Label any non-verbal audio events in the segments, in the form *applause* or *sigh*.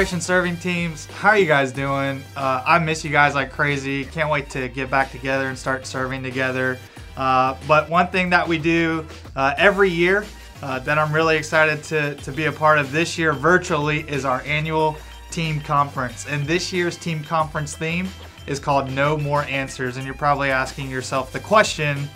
Serving teams, how are you guys doing? Uh, I miss you guys like crazy. Can't wait to get back together and start serving together. Uh, but one thing that we do uh, every year uh, that I'm really excited to, to be a part of this year virtually is our annual team conference. And this year's team conference theme is called No More Answers. And you're probably asking yourself the question,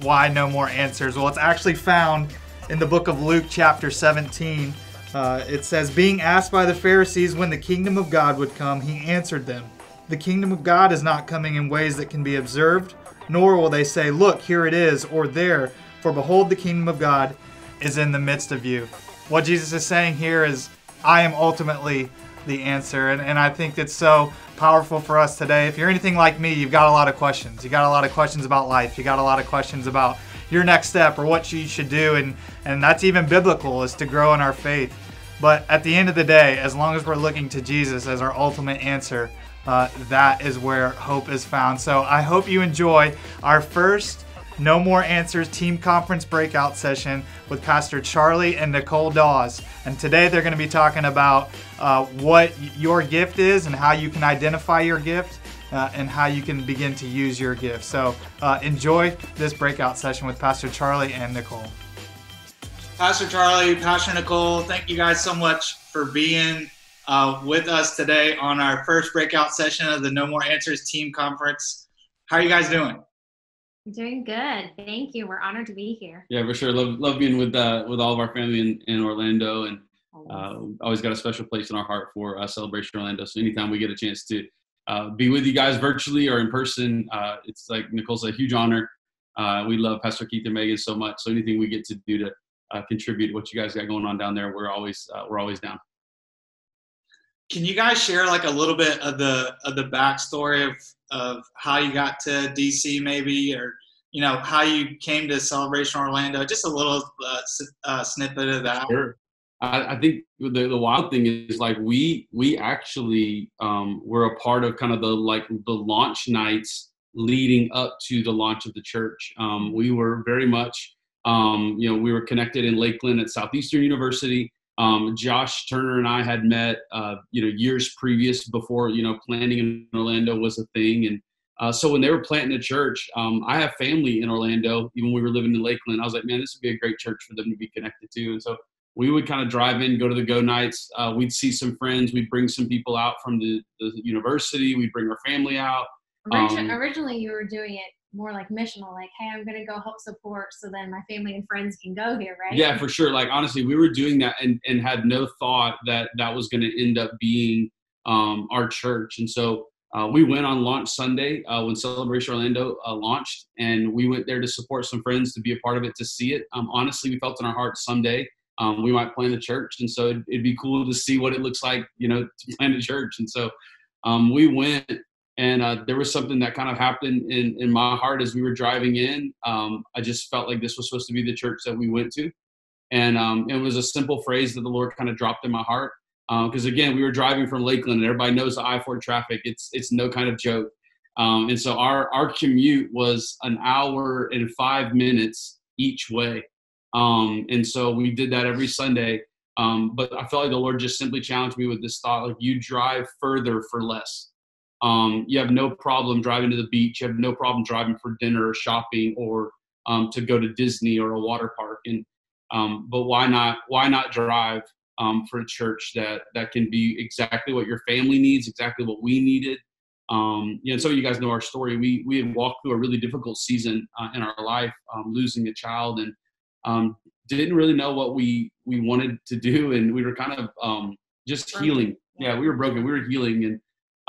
why no more answers? Well, it's actually found in the book of Luke, chapter 17. Uh, it says, Being asked by the Pharisees when the kingdom of God would come, he answered them, The kingdom of God is not coming in ways that can be observed, nor will they say, Look, here it is, or there, for behold, the kingdom of God is in the midst of you. What Jesus is saying here is, I am ultimately the answer. And, and I think it's so powerful for us today. If you're anything like me, you've got a lot of questions. You got a lot of questions about life. You got a lot of questions about your next step or what you should do. And, and that's even biblical, is to grow in our faith. But at the end of the day, as long as we're looking to Jesus as our ultimate answer, uh, that is where hope is found. So I hope you enjoy our first no More Answers Team Conference breakout session with Pastor Charlie and Nicole Dawes. And today they're going to be talking about uh, what your gift is and how you can identify your gift uh, and how you can begin to use your gift. So uh, enjoy this breakout session with Pastor Charlie and Nicole. Pastor Charlie, Pastor Nicole, thank you guys so much for being uh, with us today on our first breakout session of the No More Answers Team Conference. How are you guys doing? Doing good. Thank you. We're honored to be here. Yeah, for sure. Love love being with uh, with all of our family in, in Orlando, and uh, always got a special place in our heart for uh, Celebration Orlando. So anytime we get a chance to uh, be with you guys virtually or in person, uh, it's like Nicole's a huge honor. Uh, we love Pastor Keith and Megan so much. So anything we get to do to uh, contribute what you guys got going on down there, we're always uh, we're always down. Can you guys share like a little bit of the of the backstory of of how you got to DC, maybe, or you know how you came to Celebration Orlando? Just a little uh, uh, snippet of that. Sure. I, I, think the, the wild thing is like we we actually um, were a part of kind of the like the launch nights leading up to the launch of the church. Um, we were very much um, you know we were connected in Lakeland at Southeastern University. Um, Josh Turner and I had met, uh, you know, years previous before, you know, planning in Orlando was a thing. And uh, so when they were planting a church, um, I have family in Orlando. Even when we were living in Lakeland, I was like, man, this would be a great church for them to be connected to. And so we would kind of drive in, go to the go nights. Uh, we'd see some friends. We'd bring some people out from the, the university. We'd bring our family out. Um, originally, you were doing it more like missional, like, hey, I'm gonna go help support so then my family and friends can go here, right? Yeah, for sure. Like honestly, we were doing that and, and had no thought that that was gonna end up being um, our church. And so uh, we went on launch Sunday uh, when Celebration Orlando uh, launched, and we went there to support some friends to be a part of it to see it. Um, honestly, we felt in our heart someday um, we might plan the church, and so it'd, it'd, be cool to see what it looks like, you know, *laughs* to plan a church. And so um, we went and uh, there was something that kind of happened in, in my heart as we were driving in. Um, I just felt like this was supposed to be the church that we went to. And um, it was a simple phrase that the Lord kind of dropped in my heart. Because uh, again, we were driving from Lakeland, and everybody knows the I-4 traffic. It's it's no kind of joke. Um, and so our our commute was an hour and five minutes each way. Um, and so we did that every Sunday. Um, but I felt like the Lord just simply challenged me with this thought: like you drive further for less um, you have no problem driving to the beach. You have no problem driving for dinner or shopping or um, to go to Disney or a water park. And um, but why not? Why not drive um, for a church that that can be exactly what your family needs, exactly what we needed. Um, you know, some of you guys know our story. We we had walked through a really difficult season uh, in our life, um, losing a child, and didn't really know what we we wanted to do, and we were kind of just healing. Yeah, we were broken. We were healing, and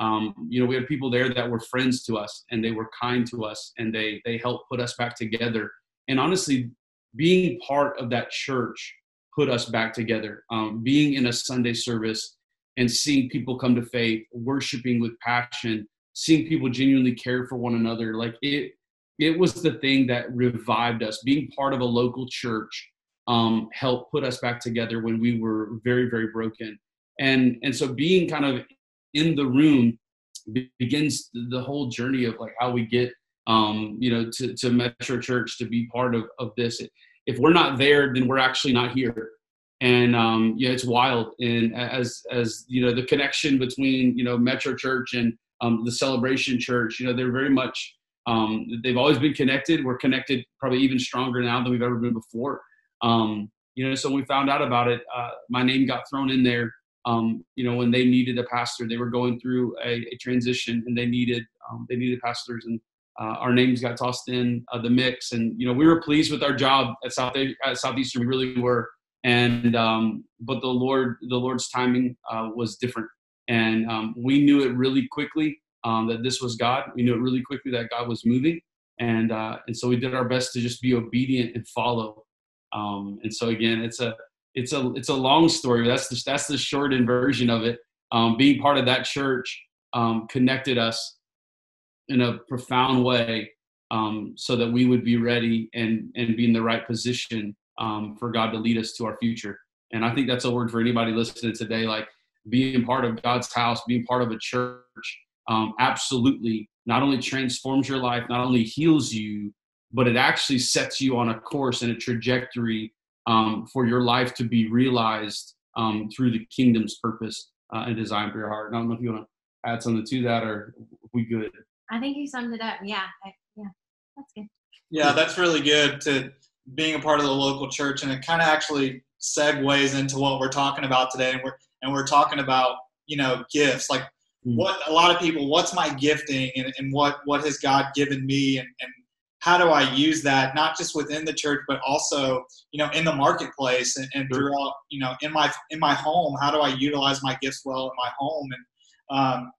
um, you know, we had people there that were friends to us and they were kind to us and they they helped put us back together. And honestly, being part of that church put us back together. Um, being in a Sunday service and seeing people come to faith, worshiping with passion, seeing people genuinely care for one another, like it it was the thing that revived us. Being part of a local church um, helped put us back together when we were very very broken. And and so being kind of in the room begins the whole journey of like how we get um, you know to, to metro church to be part of, of this if we're not there then we're actually not here and um, yeah, it's wild. And as as you know, the connection between you know Metro Church and um, the Celebration Church, you know, they're very much um, they've always been connected. We're connected probably even stronger now than we've ever been before. Um, you know, so when we found out about it, uh, my name got thrown in there. Um, you know, when they needed a pastor, they were going through a, a transition and they needed um, they needed pastors, and uh, our names got tossed in uh, the mix. And you know, we were pleased with our job at South at Southeastern. We really were. And um, but the Lord, the Lord's timing uh, was different, and um, we knew it really quickly um, that this was God. We knew it really quickly that God was moving, and uh, and so we did our best to just be obedient and follow. Um, and so again, it's a it's a it's a long story. That's the that's the shortened version of it. Um, being part of that church um, connected us in a profound way, um, so that we would be ready and and be in the right position um, for God to lead us to our future. And I think that's a word for anybody listening today. Like being part of God's house, being part of a church, um, absolutely not only transforms your life, not only heals you, but it actually sets you on a course and a trajectory um, for your life to be realized um, through the kingdom's purpose uh, and design for your heart. And I don't know if you want to add something to that or we good. I think you summed it up. Yeah, I, yeah, that's good. Yeah, that's really good to being a part of the local church, and it kind of actually segues into what we're talking about today. And we're and we're talking about you know gifts, like. What a lot of people, what's my gifting, and, and what what has God given me, and, and how do I use that, not just within the church, but also, you know, in the marketplace and, and throughout, you know, in my in my home. How do I utilize my gifts well in my home? And um,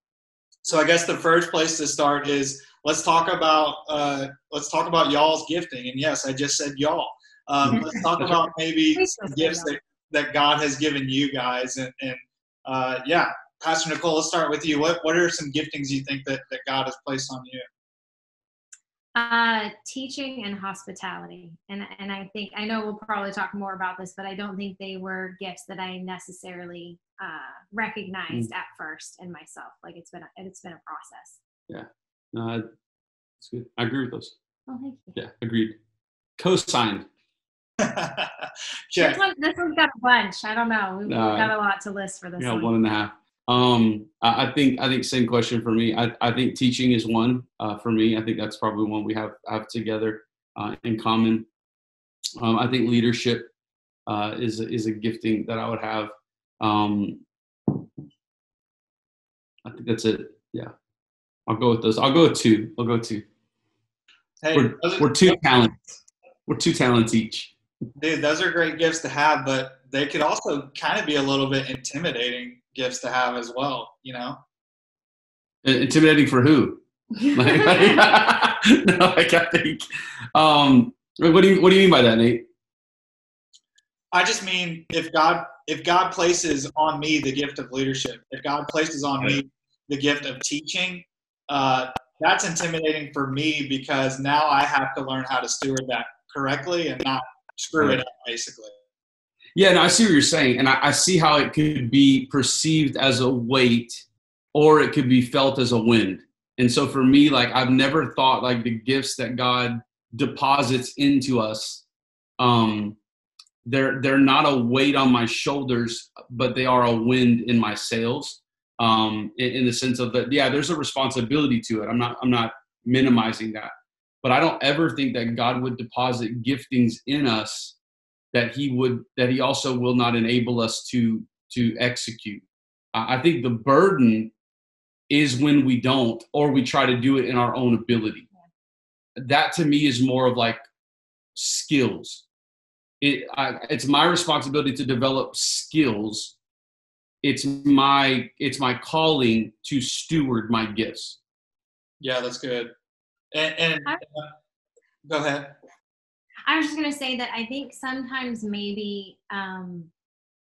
so, I guess the first place to start is let's talk about uh, let's talk about y'all's gifting. And yes, I just said y'all. Um, *laughs* let's talk about maybe gifts that, that God has given you guys. And, and uh, yeah, Pastor Nicole, let's start with you. What what are some giftings you think that, that God has placed on you? Uh, teaching and hospitality, and and I think I know we'll probably talk more about this, but I don't think they were gifts that I necessarily uh, recognized mm. at first in myself. Like it's been a, it's been a process. Yeah, no, that's good. I agree with those. Oh, thank you. Yeah, agreed. Co-signed. yeah. this, one, this one's got a bunch. I don't know. We've, uh, got a lot to list for this. Yeah, one. one and a half. Um, I, I think I think same question for me. I, I think teaching is one uh, for me. I think that's probably one we have have together uh, in common. Um, I think leadership uh, is is a gifting that I would have. Um, I think that's it. Yeah. I'll go with those. I'll go with two. I'll go with two. Hey, we're, we're two talents. We're two talents each. Dude, those are great gifts to have, but they could also kind of be a little bit intimidating gifts to have as well. You know, intimidating for who? *laughs* like, *laughs* no, like I think. Um, what do you What do you mean by that, Nate? I just mean if God if God places on me the gift of leadership, if God places on me the gift of teaching, uh, that's intimidating for me because now I have to learn how to steward that correctly and not screw it up, basically. Yeah, no, I see what you're saying, and I, I see how it could be perceived as a weight, or it could be felt as a wind. And so for me, like I've never thought like the gifts that God deposits into us, um, they're they're not a weight on my shoulders, but they are a wind in my sails um, in, in the sense of that, yeah, there's a responsibility to it. I'm not, I'm not minimizing that, but I don't ever think that God would deposit giftings in us that He would, that He also will not enable us to to execute. I think the burden is when we don't, or we try to do it in our own ability. That to me is more of like skills. It, I, it's my responsibility to develop skills it's my it's my calling to steward my gifts yeah that's good and, and uh, go ahead i was just going to say that i think sometimes maybe um,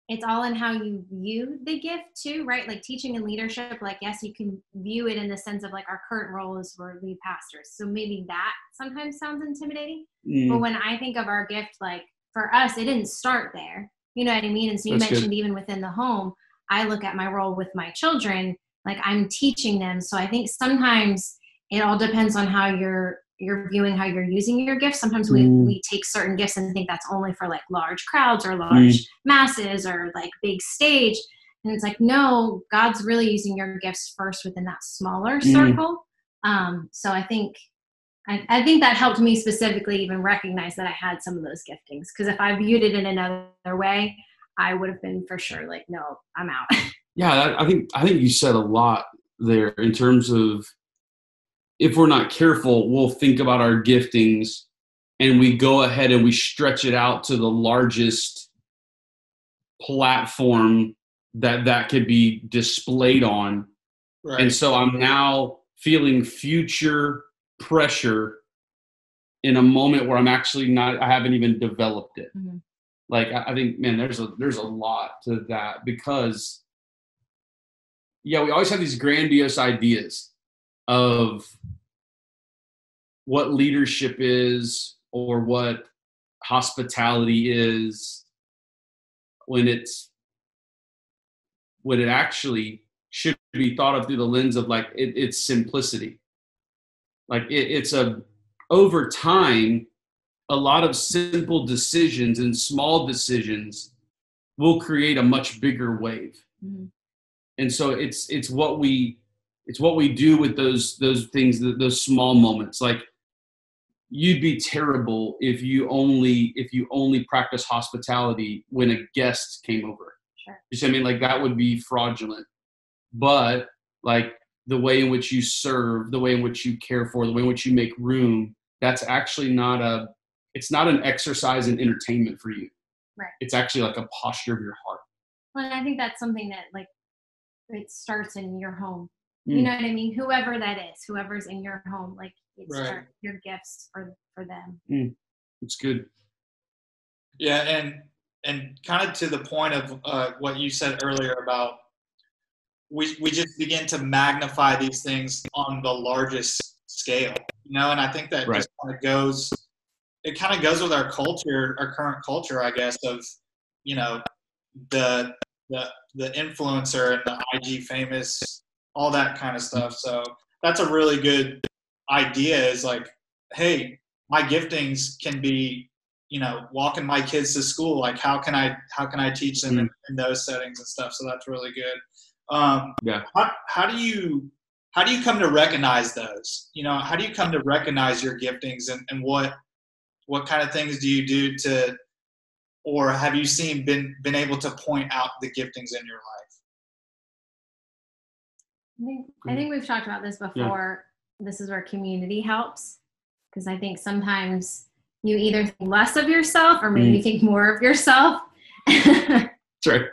it's all in how you view the gift too right like teaching and leadership like yes you can view it in the sense of like our current role is we're lead pastors so maybe that sometimes sounds intimidating mm. but when i think of our gift like for us it didn't start there you know what i mean and so you That's mentioned good. even within the home I look at my role with my children, like I'm teaching them. So I think sometimes it all depends on how you're you're viewing how you're using your gifts. Sometimes we, Mm. we take certain gifts and think that's only for like large crowds or large masses or like big stage. And it's like, no, God's really using your gifts first within that smaller Mm. circle. Um, so I think I, I think that helped me specifically even recognize that I had some of those giftings. Because if I viewed it in another way, I would have been for sure like, no, I'm out. *laughs* yeah i think i think you said a lot there in terms of if we're not careful we'll think about our giftings and we go ahead and we stretch it out to the largest platform that that could be displayed on Right. and so i'm now feeling future pressure in a moment where i'm actually not i haven't even developed it Mhm. like I, I think man there's a there's a lot to that because yeah we always have these grandiose ideas of what leadership is or what hospitality is when it's when it actually should be thought of through the lens of like it, it's simplicity like it, it's a over time a lot of simple decisions and small decisions will create a much bigger wave Mhm. and so it's it's what we it's what we do with those those things those small moments like you'd be terrible if you only if you only practice hospitality when a guest came over Sure. you see what i mean like that would be fraudulent but like the way in which you serve the way in which you care for the way in which you make room that's actually not a it's not an exercise in entertainment for you Right. it's actually like a posture of your heart Well, and I think that's something that like it starts in your home. You Mm. know what I mean? Whoever that is, whoever's in your home, like it's Right. start your gifts for for them. it's good Yeah, and and kind of to the point of uh, what you said earlier about we we just begin to magnify these things on the largest scale, you know, and I think that Right. just kind of goes it kind of goes with our culture, our current culture, I guess, of you know the the the influencer and the IG famous, all that kind of stuff. So that's a really good idea. Is like, hey, my giftings can be you know walking my kids to school like how can i how can i teach them in, in those settings and stuff so that's really good um Yeah. how, how do you how do you come to recognize those you know how do you come to recognize your giftings and, and what what kind of things do you do to or have you seen been been able to point out the giftings in your life I think I Mhm. think we've talked about this before. This is where community helps because I think sometimes you either think less of yourself or maybe Mm. think more of yourself. *laughs* that's right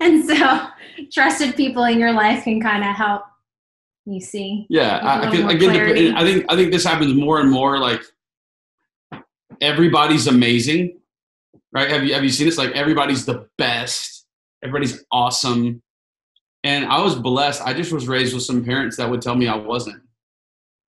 and so trusted people in your life can kind of help you see. Yeah, I, I, little can, more I, get clarity. the, I think I think this happens more and more. Like everybody's amazing, right? Have you have you seen this? Like everybody's the best. Everybody's awesome. And I was blessed. I just was raised with some parents that would tell me I wasn't.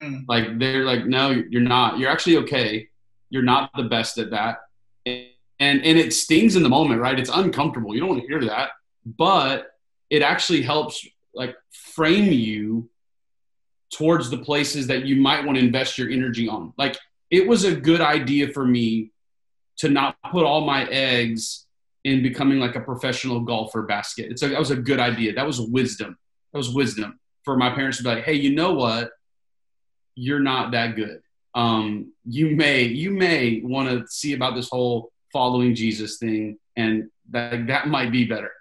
Mm. Like they're like, no, you're not. You're actually okay. You're not the best at that. And and it stings in the moment, right? It's uncomfortable. You don't want to hear that, but it actually helps like frame you towards the places that you might want to invest your energy on. Like it was a good idea for me to not put all my eggs in becoming like a professional golfer basket. It's a, that was a good idea. That was wisdom. That was wisdom for my parents to be like, hey, you know what? You're not that good. Um, you may you may want to see about this whole following Jesus thing, and that that might be better.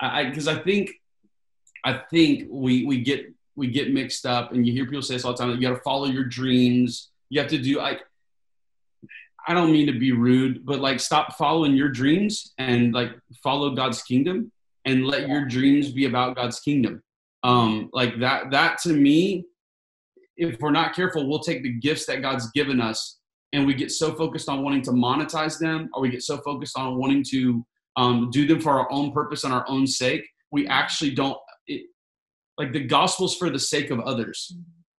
I because I, I think I think we we get we get mixed up, and you hear people say this all the time. You got to follow your dreams. You have to do like. I don't mean to be rude, but like stop following your dreams and like follow God's kingdom and let your dreams be about God's kingdom. Um, like that. That to me, if we're not careful, we'll take the gifts that God's given us and we get so focused on wanting to monetize them, or we get so focused on wanting to um, do them for our own purpose and our own sake. We actually don't it, like the gospel's for the sake of others,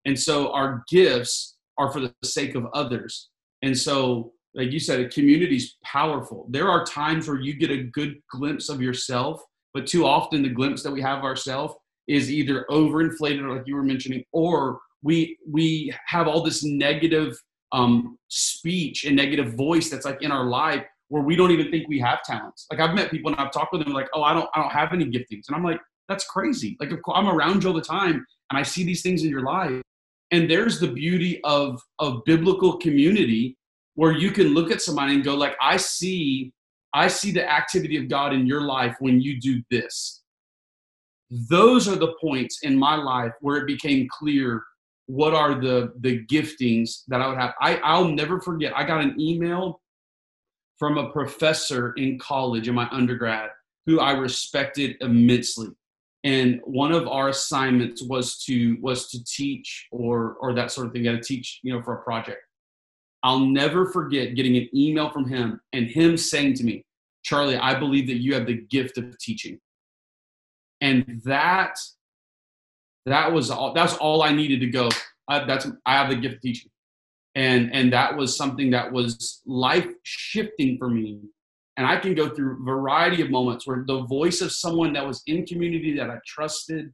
and so our gifts are for the sake of others. And so, like you said, a community's powerful. There are times where you get a good glimpse of yourself, but too often the glimpse that we have of ourselves is either overinflated, like you were mentioning, or we we have all this negative um, speech and negative voice that's like in our life where we don't even think we have talents. Like I've met people and I've talked with them like, oh, I don't I don't have any giftings, and I'm like, that's crazy. Like I'm around you all the time and I see these things in your life, and there's the beauty of of biblical community where you can look at somebody and go like, I see I see the activity of God in your life when you do this. Those are the points in my life where it became clear what are the the giftings that I would have. I, I'll never forget. I got an email from a professor in college in my undergrad who I respected immensely. And one of our assignments was to was to teach or or that sort of thing. Got to teach, you know, for a project. I'll never forget getting an email from him and him saying to me, Charlie, I believe that you have the gift of teaching. And that that was all that's all I needed to go. I, that's I have the gift of teaching. And and that was something that was life shifting for me. And I can go through a variety of moments where the voice of someone that was in community that I trusted,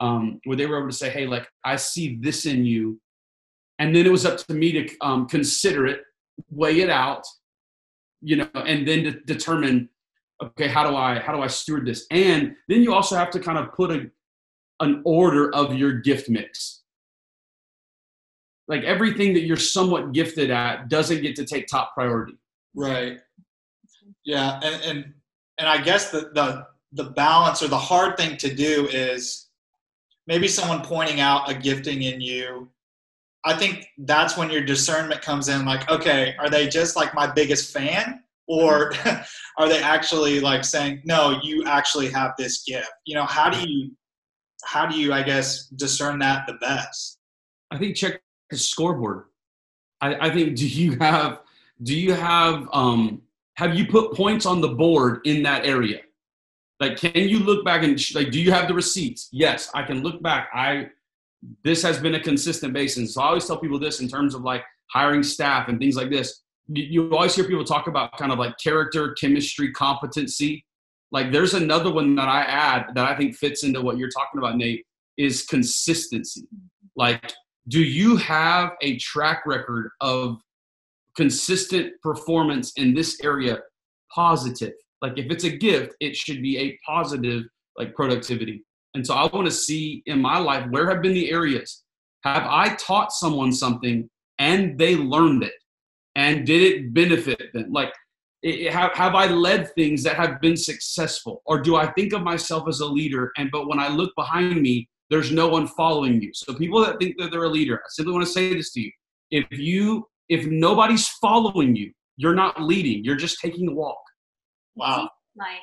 um, where they were able to say, "Hey, like I see this in you," and then it was up to me to um, consider it, weigh it out, you know, and then to determine, okay, how do I how do I steward this? And then you also have to kind of put a an order of your gift mix. Like everything that you're somewhat gifted at doesn't get to take top priority. Right. Yeah, and and and I guess the the the balance or the hard thing to do is maybe someone pointing out a gifting in you I think that's when your discernment comes in like, okay, are they just like my biggest fan? Or *laughs* are they actually like saying, no, you actually have this gift? You know, how do you how do you, I guess, discern that the best? I think check the scoreboard. I, I think do you have do you have um have you put points on the board in that area? Like, can you look back and like, do you have the receipts? Yes, I can look back. I this has been a consistent basis. So I always tell people this in terms of like hiring staff and things like this. You, you always hear people talk about kind of like character, chemistry, competency. Like there's another one that I add that I think fits into what you're talking about, Nate, is consistency. Like, do you have a track record of consistent performance in this area positive? Like if it's a gift, it should be a positive like productivity. And so I want to see in my life where have been the areas. Have I taught someone something and they learned it? And did it benefit them? Like, it, have, have I led things that have been successful? Or do I think of myself as a leader? And but when I look behind me, there's no one following you. So people that think that they're a leader, I simply want to say this to you. If you if nobody's following you, you're not leading. You're just taking a walk. Wow. Like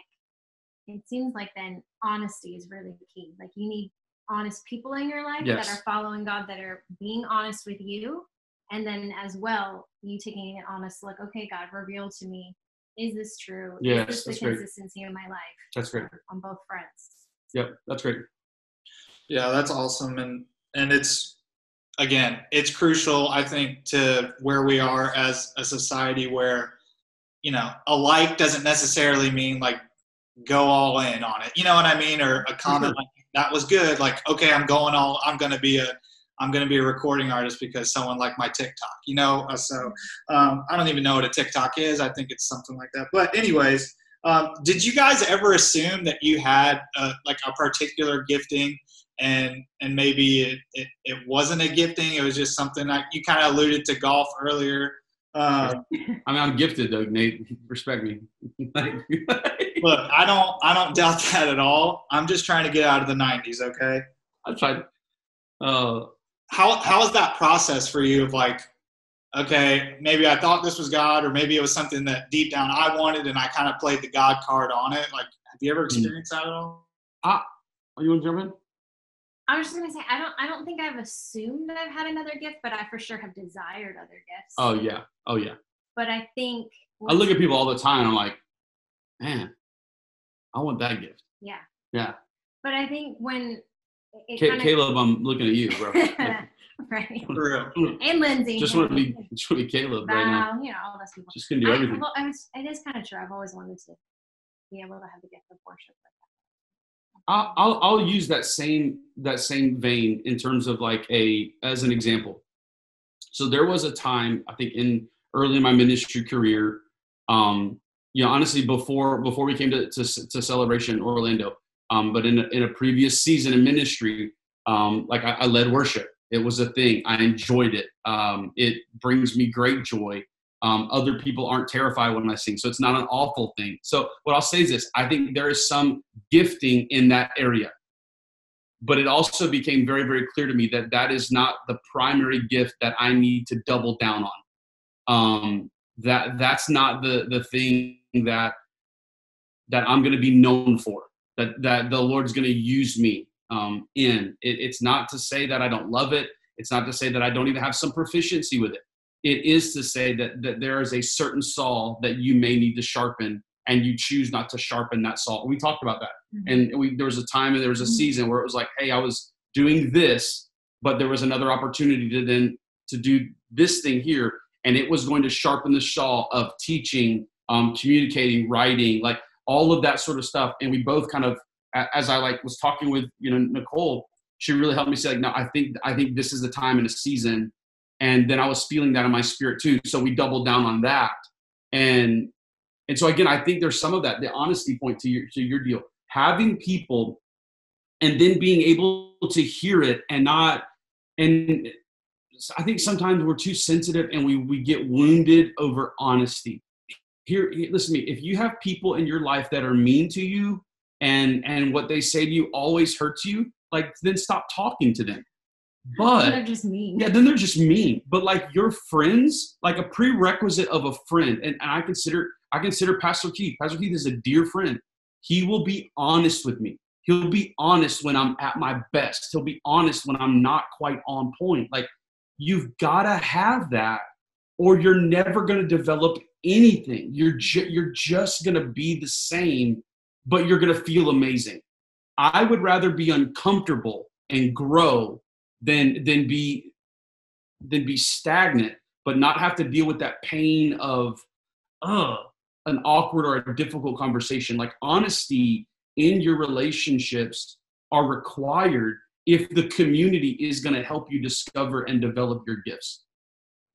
it seems like then honesty is really key. Like you need honest people in your life yes. that are following God, that are being honest with you. And then as well, you taking an honest look, okay, God, reveal to me, is this true? Yes, is this the consistency great. in my life? That's great. Um, on both fronts. Yep, that's great. Yeah, that's awesome. And and it's again, it's crucial, I think, to where we are as a society where, you know, a like doesn't necessarily mean like go all in on it. You know what I mean? Or a comment like that was good. Like, okay, I'm going all. I'm going to be a. I'm going to be a recording artist because someone liked my TikTok. You know, uh, so um, I don't even know what a TikTok is. I think it's something like that. But anyways, um, did you guys ever assume that you had a, like a particular gifting? And, and maybe it, it, it wasn't a gifting. It was just something that you kind of alluded to golf earlier. Um, I *laughs* mean, I'm gifted though, Nate. Respect me. *laughs* *laughs* Look, I don't I don't doubt *laughs* that at all. I'm just trying to get out of the 90s, okay? I tried. Uh, how how is that process for you of like okay, maybe I thought this was God, or maybe it was something that deep down I wanted, and I kind of played the God card on it. Like, have you ever hmm. experienced that at all? Ah, are you want German? I was just gonna say I don't I don't think I've assumed that I've had another gift, but I for sure have desired other gifts. Oh yeah, oh yeah. But I think I look at people all the time. And I'm like, man, I want that gift. Yeah. Yeah. But I think when Caleb, I'm looking at you, bro. *laughs* right. For real. And Lindsay. Just want to be, just want to be Caleb right now. You know, all those people. Just gonna do everything. I, I was, it is kind of true. I've always wanted to be able to have the gift of worship like I'll, I'll, I'll use that same that same vein in terms of like a as an example. So there was a time I think in early in my ministry career, um, you know, honestly before before we came to to, to Celebration Orlando, um, but in a, in a previous season in ministry, um, like I, I led worship. It was a thing. I enjoyed it. Um, it brings me great joy. Um, other people aren't terrified when I sing, so it's not an awful thing. So what I'll say is this: I think there is some gifting in that area, but it also became very, very clear to me that that is not the primary gift that I need to double down on. Um, that that's not the the thing that that I'm going to be known for. That that the Lord's going to use me um, in. It, it's not to say that I don't love it. It's not to say that I don't even have some proficiency with it it is to say that, that there is a certain saw that you may need to sharpen and you choose not to sharpen that saw. We talked about that. Mm-hmm. And we, there was a time and there was a mm-hmm. season where it was like, hey, I was doing this, but there was another opportunity to then to do this thing here. And it was going to sharpen the saw of teaching, um, communicating, writing, like all of that sort of stuff. And we both kind of, as I like was talking with, you know, Nicole, she really helped me say like, no, I think, I think this is the time and the season. And then i was feeling that in my spirit too. So we doubled down on that. And and so again i think there's some of that the honesty point to your to your deal. Having people and then being able to hear it and not and i think sometimes we're too sensitive and we we get wounded over honesty here listen to me if you have people in your life that are mean to you and and what they say to you always hurts you like then stop talking to them but they're just mean. Yeah, then they're just mean. But like your friends, like a prerequisite of a friend, and, and I consider I consider Pastor Keith. Pastor Keith is a dear friend. He will be honest with me. He'll be honest when I'm at my best. He'll be honest when I'm not quite on point. Like you've got to have that, or you're never going to develop anything. You're ju- you're just to be the same, but you're to feel amazing. I would rather be uncomfortable and grow than than be than be stagnant but not have to deal with that pain of uh an awkward or a difficult conversation like honesty in your relationships are required if the community is going to help you discover and develop your gifts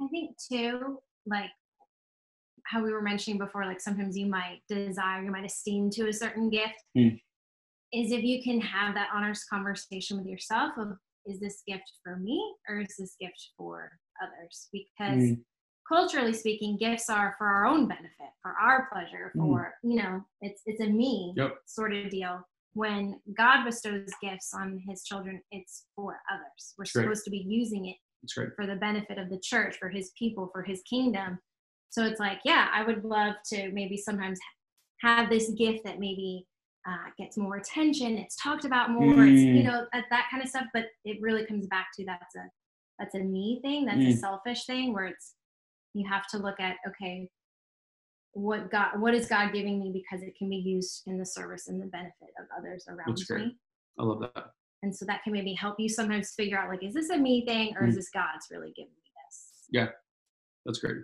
i think too like how we were mentioning before like sometimes you might desire you might esteem to a certain gift mm. is if you can have that honest conversation with yourself of is this gift for me or is this gift for others? Because mm. culturally speaking, gifts are for our own benefit, for our pleasure, mm. for mm. you know, it's it's a me yep. sort of deal. When God bestows gifts on his children, it's for others. We're That's supposed to be using it for the benefit of the church, for his people, for his kingdom. So it's like, yeah, I would love to maybe sometimes have this gift that maybe uh, gets more attention it's talked about more mm. it's you mm. know that, that kind of stuff but it really comes back to that's a that's a me thing that's mm. a selfish thing where it's you have to look at okay what god what is god giving me because it can be used in the service and the benefit of others around me i love that and so that can maybe help you sometimes figure out like is this a me thing or mm. is this god's really giving me this yeah that's great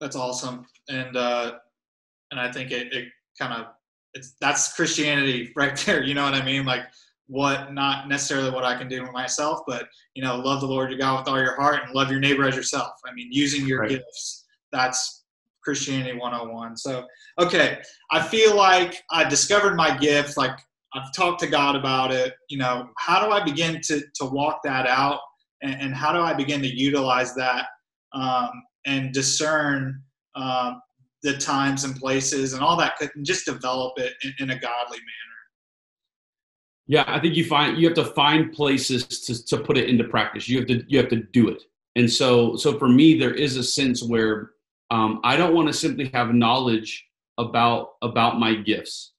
that's awesome and uh and i think it, it kind of it's that's Christianity right *laughs* there. You know what I mean? Like what not necessarily what I can do with myself, but you know, love the Lord your God with all your heart and love your neighbor as yourself. I mean, using your right. gifts. That's Christianity 101. So, okay, I feel like I discovered my gift. Like I've talked to God about it. You know, how do I begin to to walk that out, and, and how do I begin to utilize that um, and discern um, the times and places and all that and just develop it in, in, a godly manner. Yeah i think you find you have to find places to, to put it into practice. You have to you have to do it. And so so for me there is a sense where um, i don't want to simply have knowledge about about my gifts.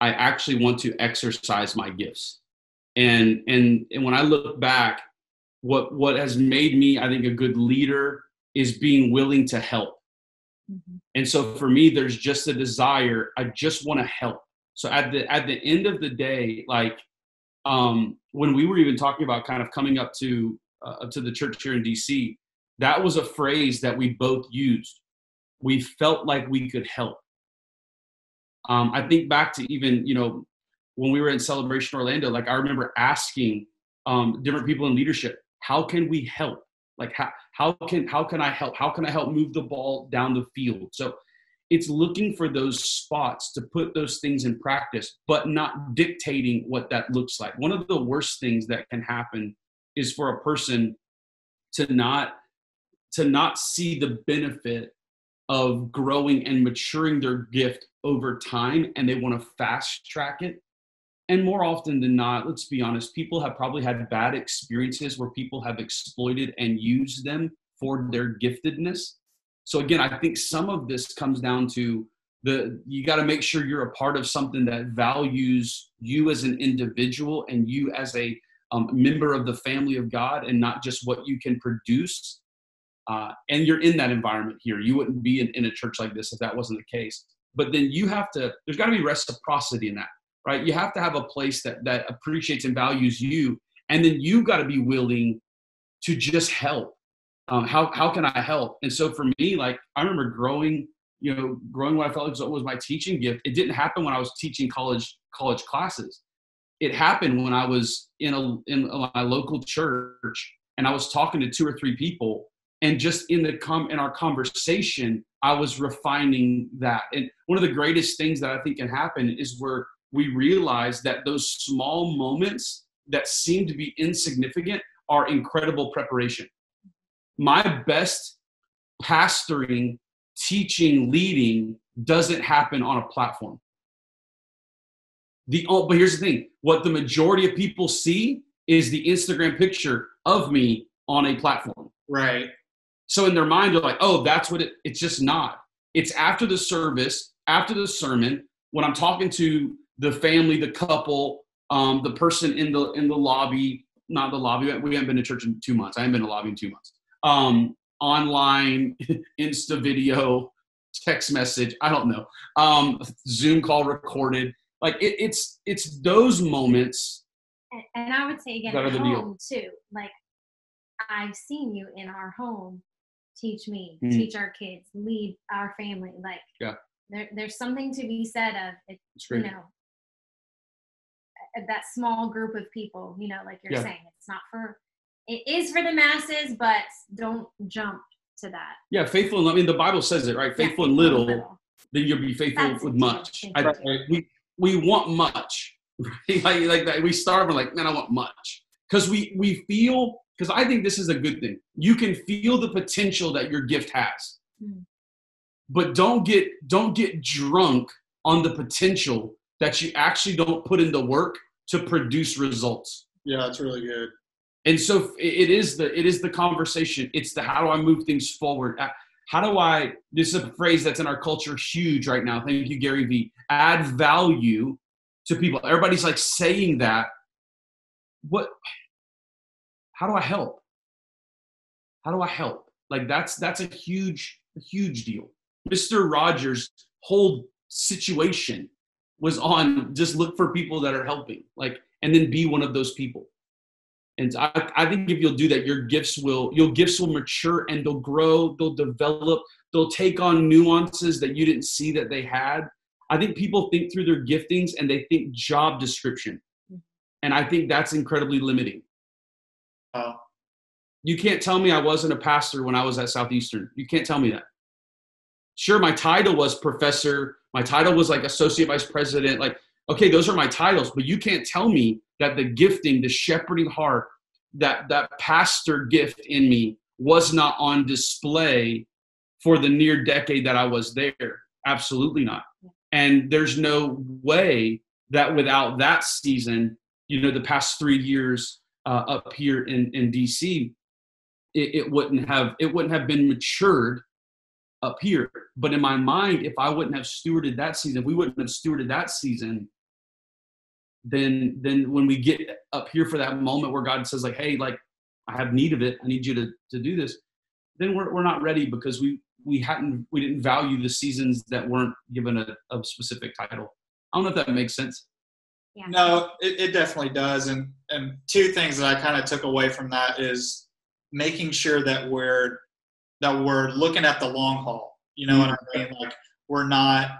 I actually want to exercise my gifts. And and and when i look back what what has made me i think a good leader is being willing to help Mm-hmm. And so for me, there's just a desire. I just want to help. So at the at the end of the day, like um, when we were even talking about kind of coming up to uh, to the church here in DC, that was a phrase that we both used. We felt like we could help. Um, I think back to even you know when we were in Celebration Orlando, like I remember asking um, different people in leadership, how can we help? Like how how can how can I help? How can I help move the ball down the field? So it's looking for those spots to put those things in practice, but not dictating what that looks like. One of the worst things that can happen is for a person to not to not see the benefit of growing and maturing their gift over time and they want to fast track it and more often than not let's be honest people have probably had bad experiences where people have exploited and used them for their giftedness. So again i think some of this comes down to the you got to make sure you're a part of something that values you as an individual and you as a um, member of the family of god and not just what you can produce uh, and you're in that environment here. You wouldn't be in, in a church like this if that wasn't the case. But then you have to there's got to be reciprocity in that right? You have to have a place that that appreciates and values you, and then you got to be willing to just help. Um, how how can I help? And so for me, like I remember growing, you know, growing what I felt like was my teaching gift. It didn't happen when I was teaching college college classes. It happened when I was in a in my local church and I was talking to two or three people, and just in the com in our conversation, I was refining that. And one of the greatest things that I think can happen is where we realize that those small moments that seem to be insignificant are incredible preparation. My best pastoring, teaching, leading doesn't happen on a platform. The oh, but here's the thing: what the majority of people see is the Instagram picture of me on a platform. Right. So in their mind, they're like, "Oh, that's what it." It's just not. It's after the service, after the sermon, when I'm talking to the family, the couple, um, the person in the in the lobby, not the lobby. We haven't been to church in two months. I haven't been to lobby in two months. Um, online, *laughs* Insta video, text message. I don't know. Um, Zoom call recorded. Like it, it's it's those moments. And, and I would say again, at home deal. too. Like I've seen you in our home teach me, mm-hmm. teach our kids, lead our family. Like yeah. There, there's something to be said of it, you know that small group of people you know like you're yeah. saying it's not for it is for the masses but don't jump to that. Yeah faithful i mean the bible says it right? Faithful yeah, in little, little, then you'll be faithful That's with much. I, we we want much *laughs* right? like, like that we start with like man i want much. Because we we feel because i think this is a good thing. You can feel the potential that your gift has. Mm. but don't get don't get drunk on the potential that you actually don't put in the work to produce results. Yeah, that's really good. And so it is the it is the conversation. It's the how do I move things forward? How do I? This is a phrase that's in our culture huge right now. Thank you, Gary Vee. Add value to people. Everybody's like saying that. What? How do I help? How do I help? Like that's that's a huge a huge deal. Mr. Rogers' whole situation was on just look for people that are helping, like, and then be one of those people. And I, I think if you'll do that, your gifts will your gifts will mature and they'll grow, they'll develop, they'll take on nuances that you didn't see that they had. I think people think through their giftings and they think job description. Mm-hmm. And I think that's incredibly limiting. Wow. You can't tell me I wasn't a pastor when I was at Southeastern. You can't tell me that. Sure, my title was professor my title was like associate vice president. Like, okay, those are my titles, but you can't tell me that the gifting, the shepherding heart, that that pastor gift in me was not on display for the near decade that I was there. Absolutely not. And there's no way that without that season, you know, the past three years uh, up here in, in DC, it, it wouldn't have it wouldn't have been matured up here. But in my mind, if I wouldn't have stewarded that season, we wouldn't have stewarded that season, then then when we get up here for that moment where God says, like, hey, like I have need of it, I need you to to do this, then we're we're not ready because we we hadn't we didn't value the seasons that weren't given a, a specific title. I don't know if that makes sense. Yeah. No, it, it definitely does. And and two things that I kind of took away from that is making sure that we're that we're looking at the long haul. You know mm-hmm. what I mean? Like we're not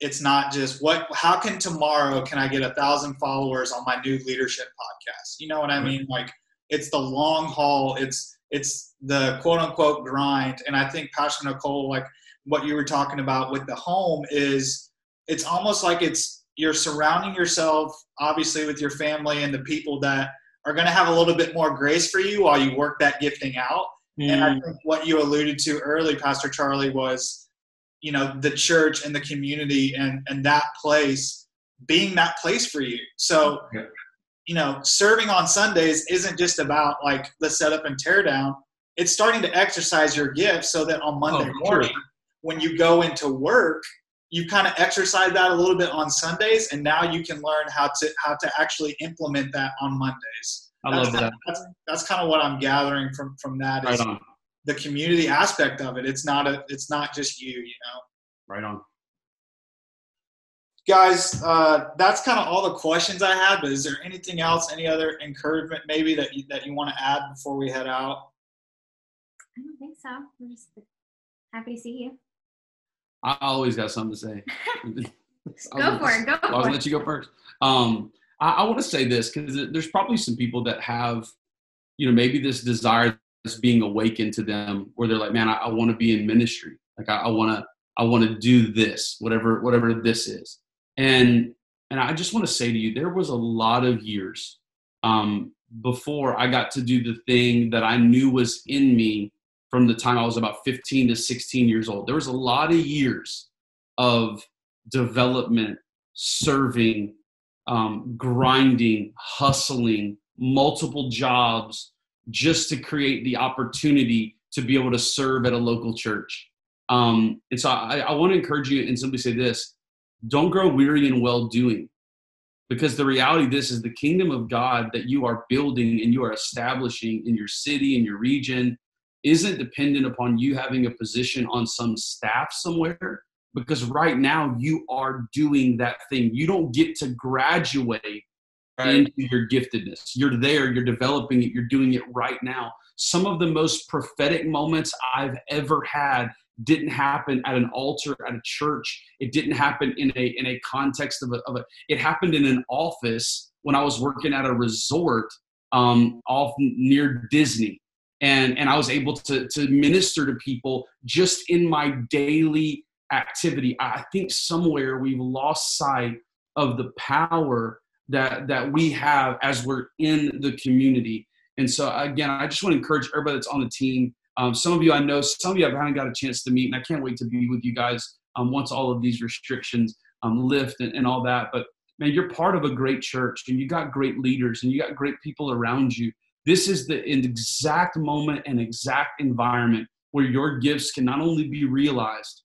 it's not just what how can tomorrow can i get a thousand followers on my new leadership podcast you know what i mean like it's the long haul it's it's the quote unquote grind and i think pastor nicole like what you were talking about with the home is it's almost like it's you're surrounding yourself obviously with your family and the people that are going to have a little bit more grace for you while you work that gifting out mm. and i think what you alluded to early pastor charlie was you know the church and the community and and that place being that place for you so yeah. you know serving on sundays isn't just about like the setup and tear down it's starting to exercise your gift so that on monday oh, morning sure. when you go into work you kind of exercise that a little bit on sundays and now you can learn how to how to actually implement that on mondays i that's love kind that that's, that's kind of what i'm gathering from from that right on the community aspect of it. It's not a it's not just you, you know. Right on. Guys, uh, that's kind of all the questions I had. But is there anything else, any other encouragement maybe that you, that you want to add before we head out? I don't think so. I'm just happy to see you. I always got something to say. *laughs* *laughs* go for it. Go for it. I'll let you go first. Um, I, I want to say this because there's probably some people that have, you know, maybe this desire that's being awakened to them where they're like, man, I, I want to be in ministry. Like I, want to, I want to do this, whatever, whatever this is. And, and I just want to say to you, there was a lot of years um, before I got to do the thing that I knew was in me from the time I was about 15 to 16 years old. There was a lot of years of development, serving, um, grinding, hustling, multiple jobs, just to create the opportunity to be able to serve at a local church. Um, and so I, I want to encourage you and simply say this don't grow weary in well doing. Because the reality of this is the kingdom of God that you are building and you are establishing in your city, in your region, isn't dependent upon you having a position on some staff somewhere. Because right now you are doing that thing. You don't get to graduate right. into your giftedness. You're there, you're developing it, you're doing it right now. Some of the most prophetic moments I've ever had didn't happen at an altar at a church. It didn't happen in a in a context of a, of a it happened in an office when I was working at a resort um, off near Disney. And, and I was able to, to minister to people just in my daily activity. I think somewhere we've lost sight of the power that that we have as we're in the community. And so again, I just want to encourage everybody that's on the team. Um, some of you I know, some of you I haven't got a chance to meet, and I can't wait to be with you guys um, once all of these restrictions um, lift and, and all that. But man, you're part of a great church, and you got great leaders, and you got great people around you. This is the exact moment and exact environment where your gifts can not only be realized,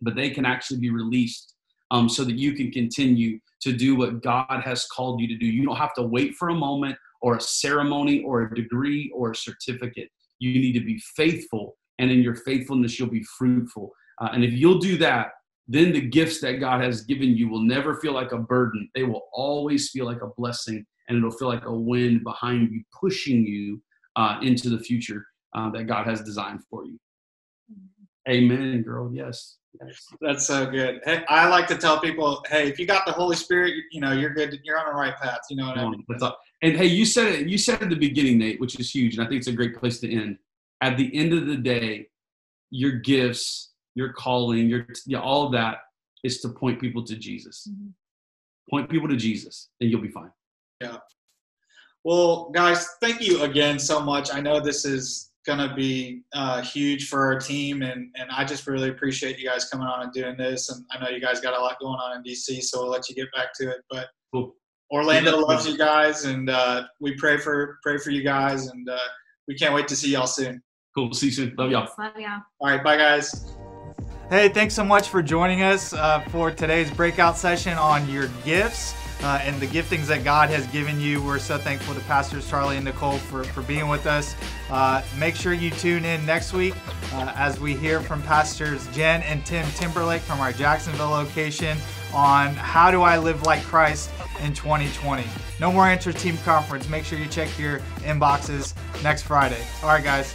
but they can actually be released um, so that you can continue to do what God has called you to do. You don't have to wait for a moment or a ceremony or a degree or a certificate. You need to be faithful, and in your faithfulness, you'll be fruitful. Uh, and if you'll do that, then the gifts that God has given you will never feel like a burden. They will always feel like a blessing, and it'll feel like a wind behind you, pushing you uh, into the future uh, that God has designed for you. Amen, girl. Yes. That's so good. Hey, I like to tell people, hey, if you got the Holy Spirit, you know, you're good. You're on the right path. You know what I mean? And hey, you said it. You said at the beginning, Nate, which is huge, and I think it's a great place to end. At the end of the day, your gifts, your calling, your all of that is to point people to Jesus. Mm-hmm. Point people to Jesus, and you'll be fine. Yeah. Well, guys, thank you again so much. I know this is going to be uh, huge for our team. And, and I just really appreciate you guys coming on and doing this. And I know you guys got a lot going on in DC, so we'll let you get back to it. But cool. Orlando loves you guys, and uh, we pray for pray for you guys, and uh, we can't wait to see y'all soon. Cool. See you soon. Love y'all. Love y'all. All right. Bye, guys. Hey, thanks so much for joining us uh, for today's breakout session on your gifts uh, and the giftings that God has given you. We're so thankful to Pastors Charlie and Nicole for, for being with us. Uh, make sure you tune in next week uh, as we hear from Pastors Jen and Tim Timberlake from our Jacksonville location on how do I live like Christ in 2020. No more inter team conference. Make sure you check your inboxes next Friday. All right, guys.